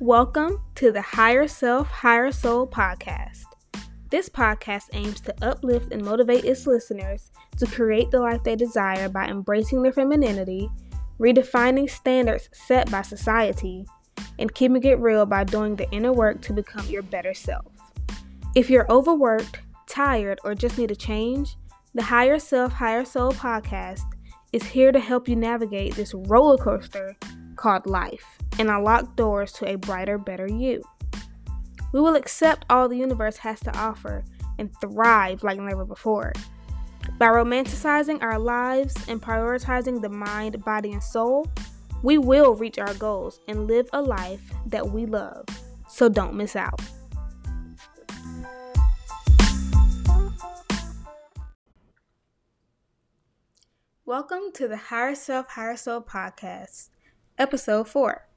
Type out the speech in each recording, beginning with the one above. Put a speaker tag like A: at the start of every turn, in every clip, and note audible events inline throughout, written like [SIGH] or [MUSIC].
A: Welcome to the Higher Self, Higher Soul podcast. This podcast aims to uplift and motivate its listeners to create the life they desire by embracing their femininity, redefining standards set by society, and keeping it real by doing the inner work to become your better self. If you're overworked, tired, or just need a change, the Higher Self, Higher Soul podcast is here to help you navigate this roller coaster called life and unlock doors to a brighter, better you. We will accept all the universe has to offer and thrive like never before. By romanticizing our lives and prioritizing the mind, body, and soul, we will reach our goals and live a life that we love. So don't miss out. Welcome to the Higher Self, Higher Soul podcast, episode 4.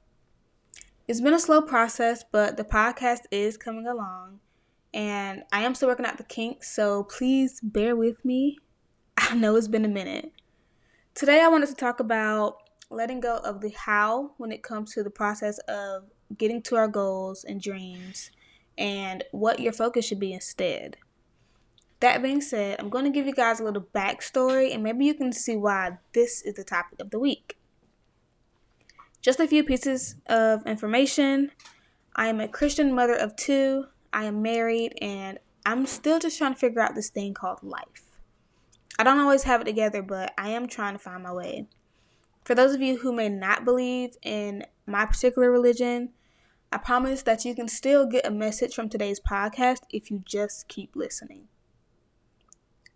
A: It's been a slow process, but the podcast is coming along, and I am still working out the kinks, so please bear with me. [LAUGHS] I know it's been a minute. Today, I wanted to talk about letting go of the how when it comes to the process of getting to our goals and dreams, and what your focus should be instead. That being said, I'm going to give you guys a little backstory and maybe you can see why this is the topic of the week. Just a few pieces of information. I am a Christian mother of two, I am married, and I'm still just trying to figure out this thing called life. I don't always have it together, but I am trying to find my way. For those of you who may not believe in my particular religion, I promise that you can still get a message from today's podcast if you just keep listening.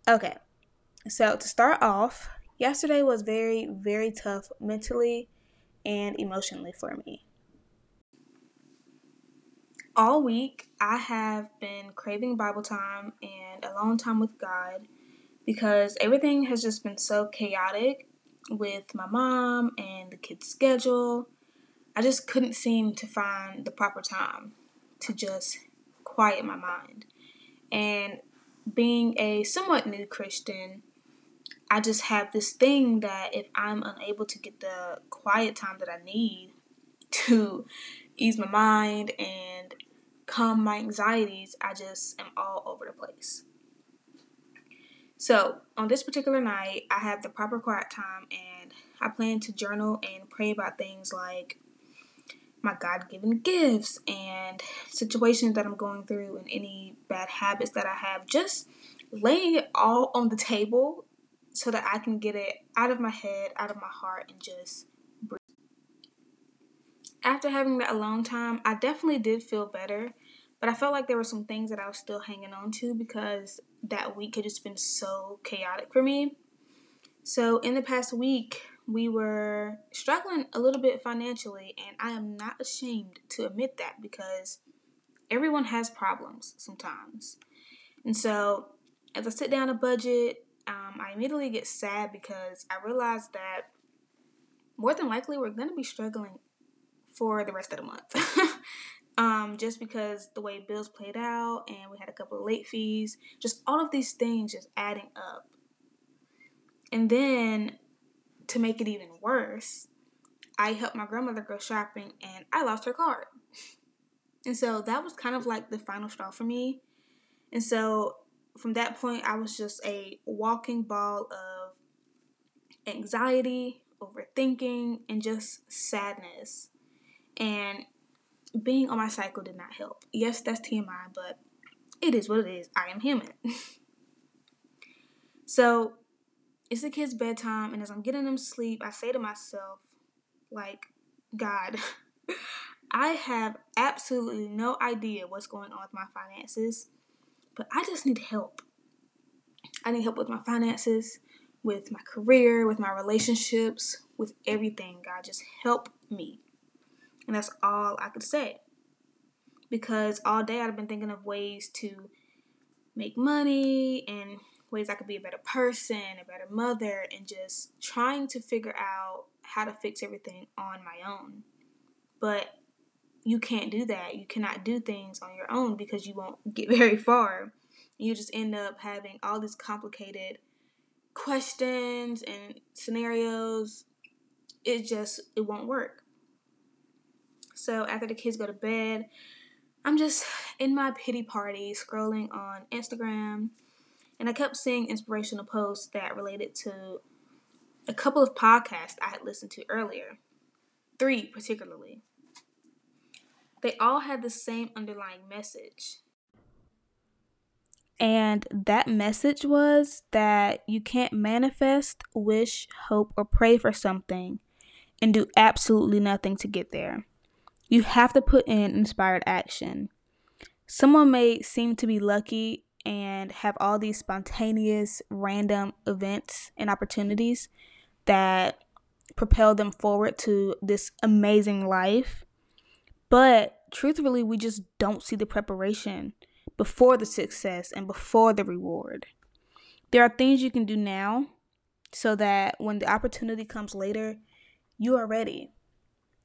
A: Okay, so to start off, yesterday was very, very tough mentally and emotionally for me. All week, I have been craving Bible time and alone time with God because everything has just been so chaotic with my mom and the kids' schedule. I just couldn't seem to find the proper time to just quiet my mind. And being a somewhat new Christian, I just have this thing that if I'm unable to get the quiet time that I need [LAUGHS] to ease my mind and calm my anxieties, I just am all over the place. So, on this particular night, I have the proper quiet time and I plan to journal and pray about things like my God given gifts and situations that I'm going through and any bad habits that I have, just laying it all on the table so that I can get it out of my head, out of my heart, and just breathe. After having that alone time, I definitely did feel better, but I felt like there were some things that I was still hanging on to because that week had just been so chaotic for me. So, in the past week, we were struggling a little bit financially, and I am not ashamed to admit that because everyone has problems sometimes. And so, as I sit down a budget, um, I immediately get sad because I realize that more than likely we're going to be struggling for the rest of the month. [LAUGHS] um, just because the way bills played out, and we had a couple of late fees, just all of these things just adding up. And then to make it even worse, I helped my grandmother go shopping and I lost her card. [LAUGHS] And so that was kind of like the final straw for me. And so from that point, I was just a walking ball of anxiety, overthinking, and just sadness. And being on my cycle did not help. Yes, that's TMI, but it is what it is. I am human. [LAUGHS] so it's the kids' bedtime, and as I'm getting them sleep, I say to myself, like, God, [LAUGHS] I have absolutely no idea what's going on with my finances, but I just need help. I need help with my finances, with my career, with my relationships, with everything. God, just help me. And that's all I could say. Because all day I've been thinking of ways to make money and ways I could be a better person, a better mother, and just trying to figure out how to fix everything on my own. But you can't do that. You cannot do things on your own because you won't get [LAUGHS] very far. You just end up having all these complicated questions and scenarios. It just it won't work. So after the kids go to bed, I'm just in my pity party scrolling on Instagram, and I kept seeing inspirational posts that related to a couple of podcasts I had listened to earlier, three particularly. They all had the same underlying message. And that message was that you can't manifest, wish, hope, or pray for something and do absolutely nothing to get there. You have to put in inspired action. Someone may seem to be lucky and have all these spontaneous, random events and opportunities that propel them forward to this amazing life. But truthfully, we just don't see the preparation before the success and before the reward. There are things you can do now so that when the opportunity comes later, you are ready.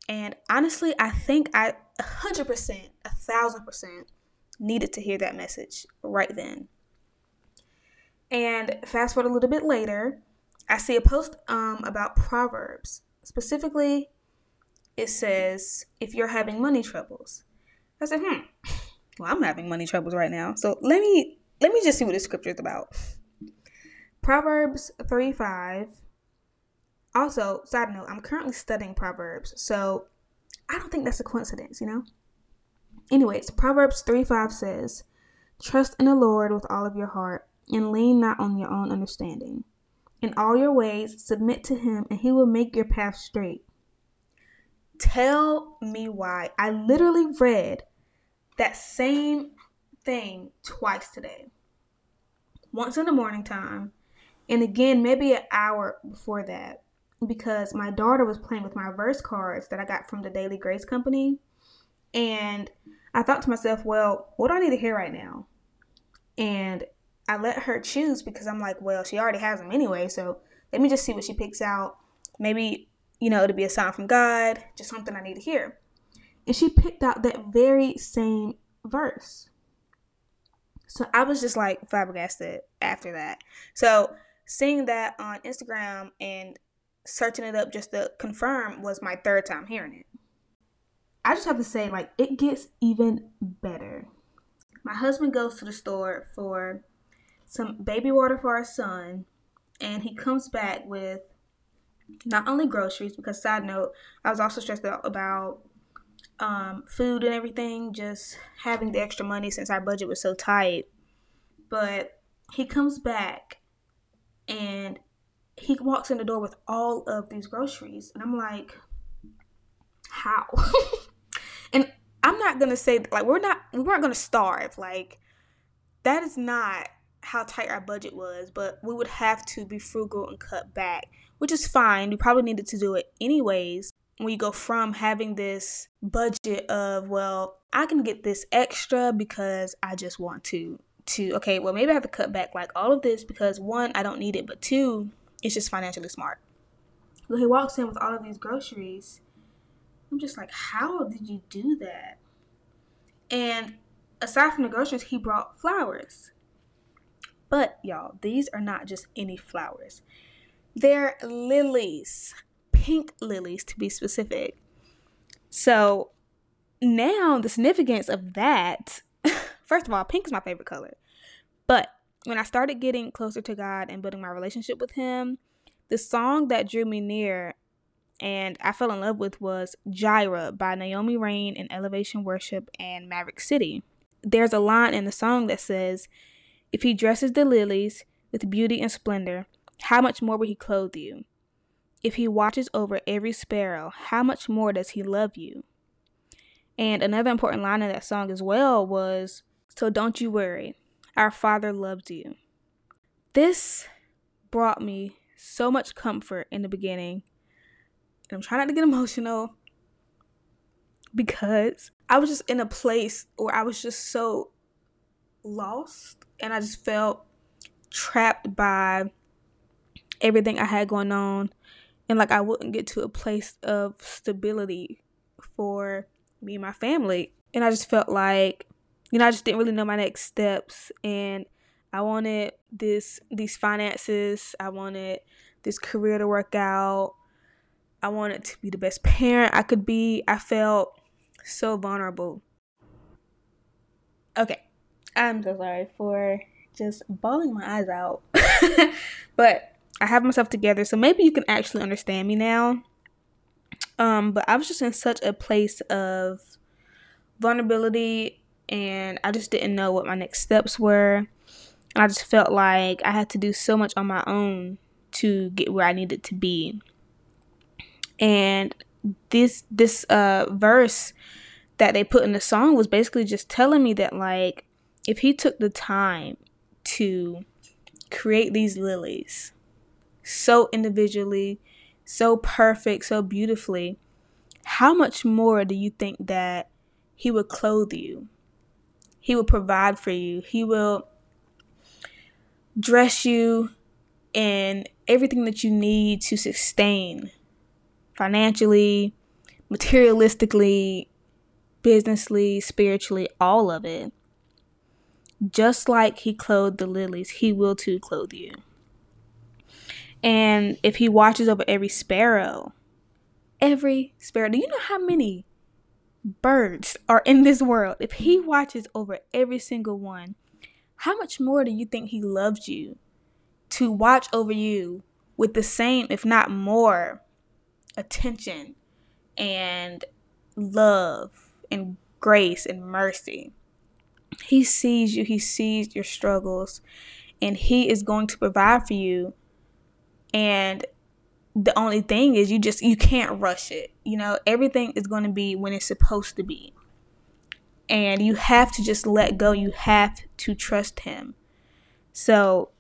A: And honestly, I think I 100%, a thousand percent needed to hear that message right then. And fast forward a little bit later, I see a post um, about Proverbs. Specifically, it says, if you're having money troubles. I said, hmm, [LAUGHS] well, I'm having money troubles right now. So let me let me just see what the scripture is about. Proverbs 3 5. Also, side note, I'm currently studying Proverbs, so I don't think that's a coincidence, you know? Anyways, Proverbs 3 5 says, Trust in the Lord with all of your heart, and lean not on your own understanding. In all your ways, submit to him, and he will make your path straight. Tell me why. I literally read that same thing twice today. Once in the morning time, and again maybe an hour before that, because my daughter was playing with my verse cards that I got from the Daily Grace Company. And I thought to myself, well, what do I need to hear right now? And I let her choose because I'm like, well, she already has them anyway, so let me just see what she picks out. Maybe, you know, it'll be a sign from God, just something I need to hear. And she picked out that very same verse. So I was just like flabbergasted after that. So seeing that on Instagram and searching it up just to confirm was my third time hearing it. I just have to say, like, it gets even better. My husband goes to the store for some baby water for our son, and he comes back with not only groceries, because, side note, I was also stressed out about um, food and everything, just having the extra money since our budget was so tight. But he comes back and he walks in the door with all of these groceries. And I'm like, how? [LAUGHS] and I'm not gonna say like we're not we weren't gonna starve. Like that is not how tight our budget was, but we would have to be frugal and cut back, which is fine. We probably needed to do it anyways. When we go from having this budget of well i can get this extra because i just want to to okay well maybe i have to cut back like all of this because one i don't need it but two it's just financially smart. So he walks in with all of these groceries. I'm just like how did you do that? And aside from the groceries he brought flowers but y'all these are not just any flowers they're lilies pink lilies to be specific. So now the significance of that, [LAUGHS] first of all, pink is my favorite color. But when I started getting closer to God and building my relationship with Him, the song that drew me near and I fell in love with was Jireh by Naomi Raine in Elevation Worship and Maverick City. There's a line in the song that says, If he dresses the lilies with beauty and splendor, how much more will he clothe you? If he watches over every sparrow, how much more does he love you? And another important line in that song as well was So don't you worry, our Father loves you. This brought me so much comfort in the beginning. And I'm trying not to get [LAUGHS] emotional because I was just in a place where I was just so lost and I just felt trapped by everything I had going on and like I wouldn't get to a place of stability for me and my family. And I just felt like, you know, I just didn't really know my next steps and I wanted this these finances, I wanted this career to work out. I wanted to be the best parent I could be. I felt so vulnerable. Okay, I'm so sorry for just bawling my eyes out. [LAUGHS] but I have myself together, so maybe you can actually understand me now. Um, but I was just in such a place of vulnerability and I just didn't know what my next steps were. And I just felt like I had to do so much on my own to get where I needed to be. And this this uh verse that they put in the song was basically just telling me that like if he took the time to create these lilies so individually, so perfect, so beautifully, how much more do you think that he would clothe you? He will provide for you. He will dress you in everything that you need to sustain financially, materialistically, businessly, spiritually, all of it. Just like he clothed the lilies, he will too clothe you. And if he watches over every sparrow, every sparrow, do you know how many birds are in this world? If he watches over every single one, how much more do you think he loves you to watch over you with the same, if not more, attention and love and grace and mercy. He sees you, he sees your struggles, and he is going to provide for you. And the only thing is you just you can't rush it. You know, everything is going to be when it's supposed to be. And you have to just let go. You have to trust him. So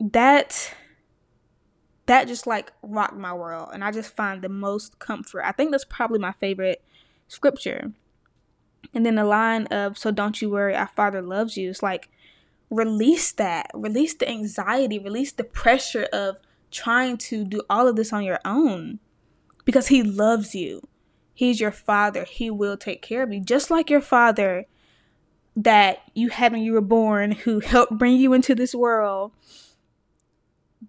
A: that that just like rocked my world and i just find the most comfort i think that's probably my favorite scripture and then the line of so don't you worry our father loves you. It's like release that. Release the anxiety. Release the pressure of trying to do all of this on your own. Because he loves you. He's your father. He will take care of you. Just like your father that you had when you were born who helped bring you into this world.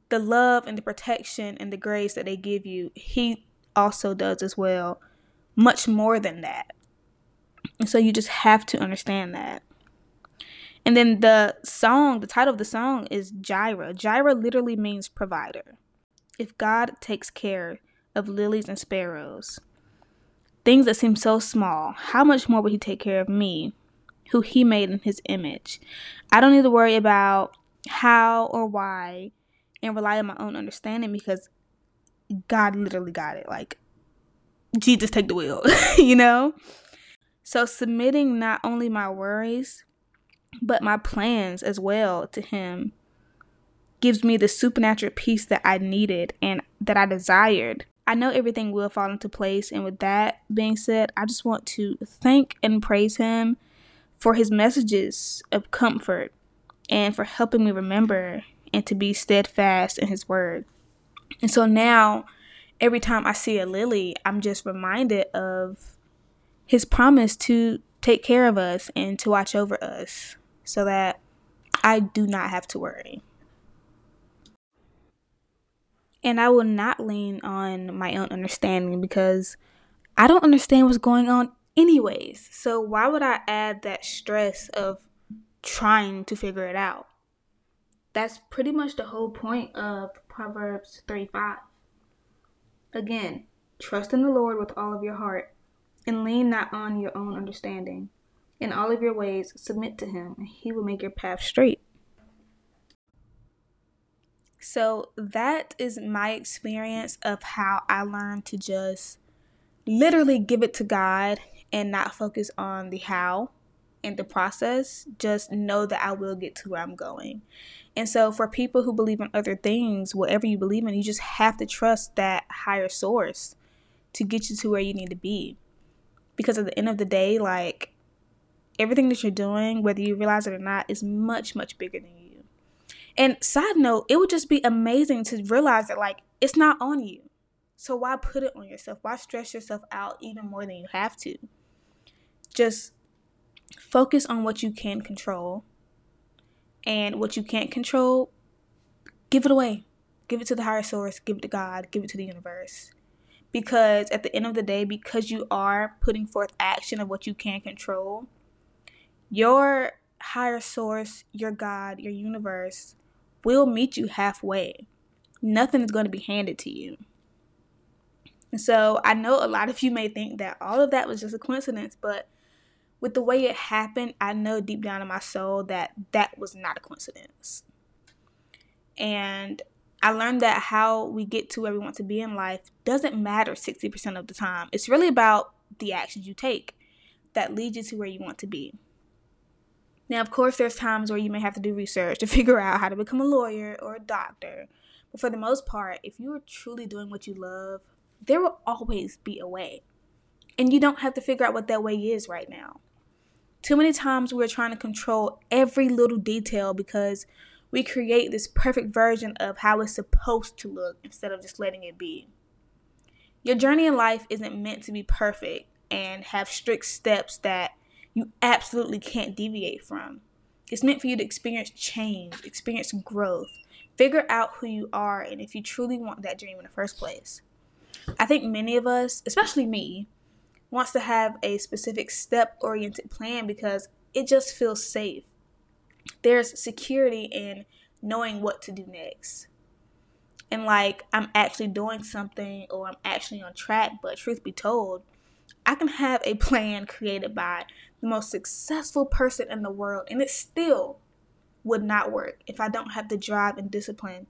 A: The love and the protection and the grace that they give you, He also does as well, much more than that. And so you just have to understand that. And then the song, the title of the song is Jireh. Jireh literally means provider. If God takes care of lilies and sparrows, things that seem so small, how much more would He take care of me, who He made in His image? I don't need to worry about how or why and rely on my own understanding because God literally got it. Like, Jesus, take the wheel, [LAUGHS] you know? So, submitting not only my worries, but my plans as well to Him gives me the supernatural peace that I needed and that I desired. I know everything will fall into place. And with that being said, I just want to thank and praise Him for His messages of comfort and for helping me remember and to be steadfast in his word. And so now, every time I see a lily, I'm just reminded of his promise to take care of us and to watch over us so that I do not have to worry. And I will not lean on my own understanding because I don't understand what's going on, anyways. So, why would I add that stress of trying to figure it out? That's pretty much the whole point of Proverbs 3 5. Again, trust in the Lord with all of your heart and lean not on your own understanding. In all of your ways, submit to Him, and He will make your path straight. So, that is my experience of how I learned to just literally give it to God and not focus on the how in the process, just know that I will get to where I'm going. And so, for people who believe in other things, whatever you believe in, you just have to trust that higher source to get you to where you need to be. Because at the end of the day, like everything that you're doing, whether you realize it or not, is much, much bigger than you. And side note, it would just be amazing to realize that, like, it's not on you. So, why put it on yourself? Why stress yourself out even more than you have to? Just focus on what you can control and what you can't control give it away give it to the higher source give it to god give it to the universe Because at the end of the day, because you are putting forth action of what you can control, your higher source, your God, your universe will meet you halfway. Nothing is going to be handed to you. so I know a lot of you may think that all of that was just a coincidence, but with the way it happened, I know deep down in my soul that that was not a coincidence. And I learned that how we get to where we want to be in life doesn't matter 60% of the time. It's really about the actions you take that lead you to where you want to be. Now, of course, there's times where you may have to do research [LAUGHS] to figure out how to become a lawyer or a doctor. But for the most part, if you are truly doing what you love, there will always be a way. And you don't have to figure out what that way is right now. Too many times we're trying to control every little detail because we create this perfect version of how it's supposed to look instead of just letting it be. Your journey in life isn't meant to be perfect and have strict steps that you absolutely can't deviate from. It's meant for you to experience change, experience growth, figure out who you are, and if you truly want that dream in the first place. I think many of us, especially me, wants to have a specific step oriented plan because it just feels safe. There's security in knowing what to do next. And like I'm actually doing something or I'm actually on track, but truth be told, I can have a plan [LAUGHS] created by the most successful person in the world, and it still would not work if I don't have the drive and discipline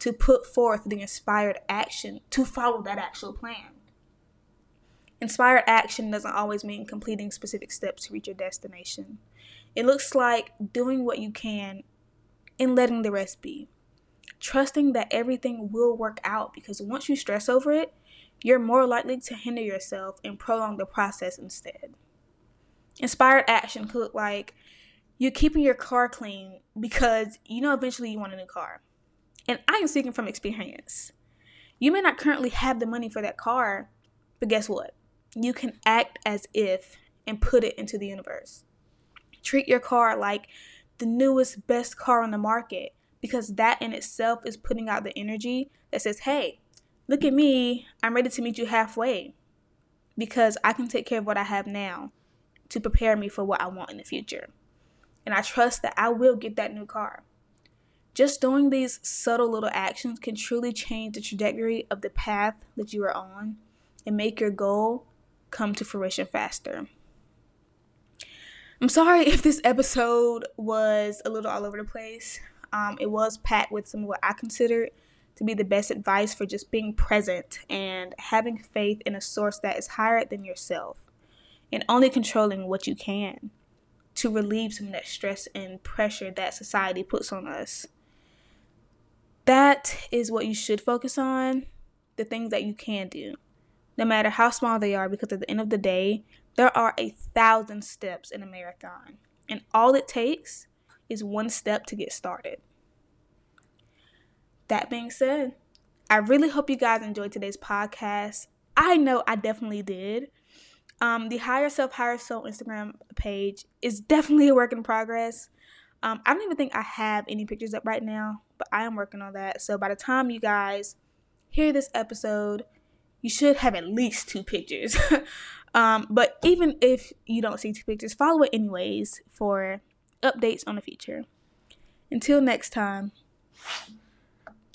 A: to put forth the inspired action to follow that actual plan. Inspired action doesn't always mean completing specific steps to reach your destination. It looks like doing what you can and letting the rest be. Trusting that everything will work out because once you stress over it, you're more likely to hinder yourself and prolong the process instead. Inspired action could look like you're keeping your car clean because you know eventually you want a new car. And I am speaking from experience. You may not currently have the money for that car, but guess what? You can act as if and put it into the universe. Treat your car like the newest, best car on the market because that in itself is putting out the energy that says, hey, look at me. I'm ready to meet you halfway because I can take care of what I have now to prepare me for what I want in the future. And I trust that I will get that new car. Just doing these subtle little actions can truly change the trajectory of the path that you are on and make your goal come to fruition faster. I'm sorry if this episode was a little all over the place. Um, it was packed with some of what I considered to be the best advice for just being present and having faith in a source that is higher than yourself and only controlling what you can to relieve some of that stress and pressure that society puts on us. That is what you should focus on the things that you can do, no matter how small they are, because at the end of the day, there are a thousand steps in a marathon, and all it takes is one step to get started. That being said, I really hope you guys enjoyed today's podcast. I know I definitely did. Um, the Higher Self, Higher Soul Instagram page is definitely a work in progress. Um, I don't even think I have any pictures up right now, but I am working on that. So by the time you guys hear this episode, you should have at least two pictures. [LAUGHS] um, but even if you don't see two pictures, follow it anyways for updates on the future. Until next time.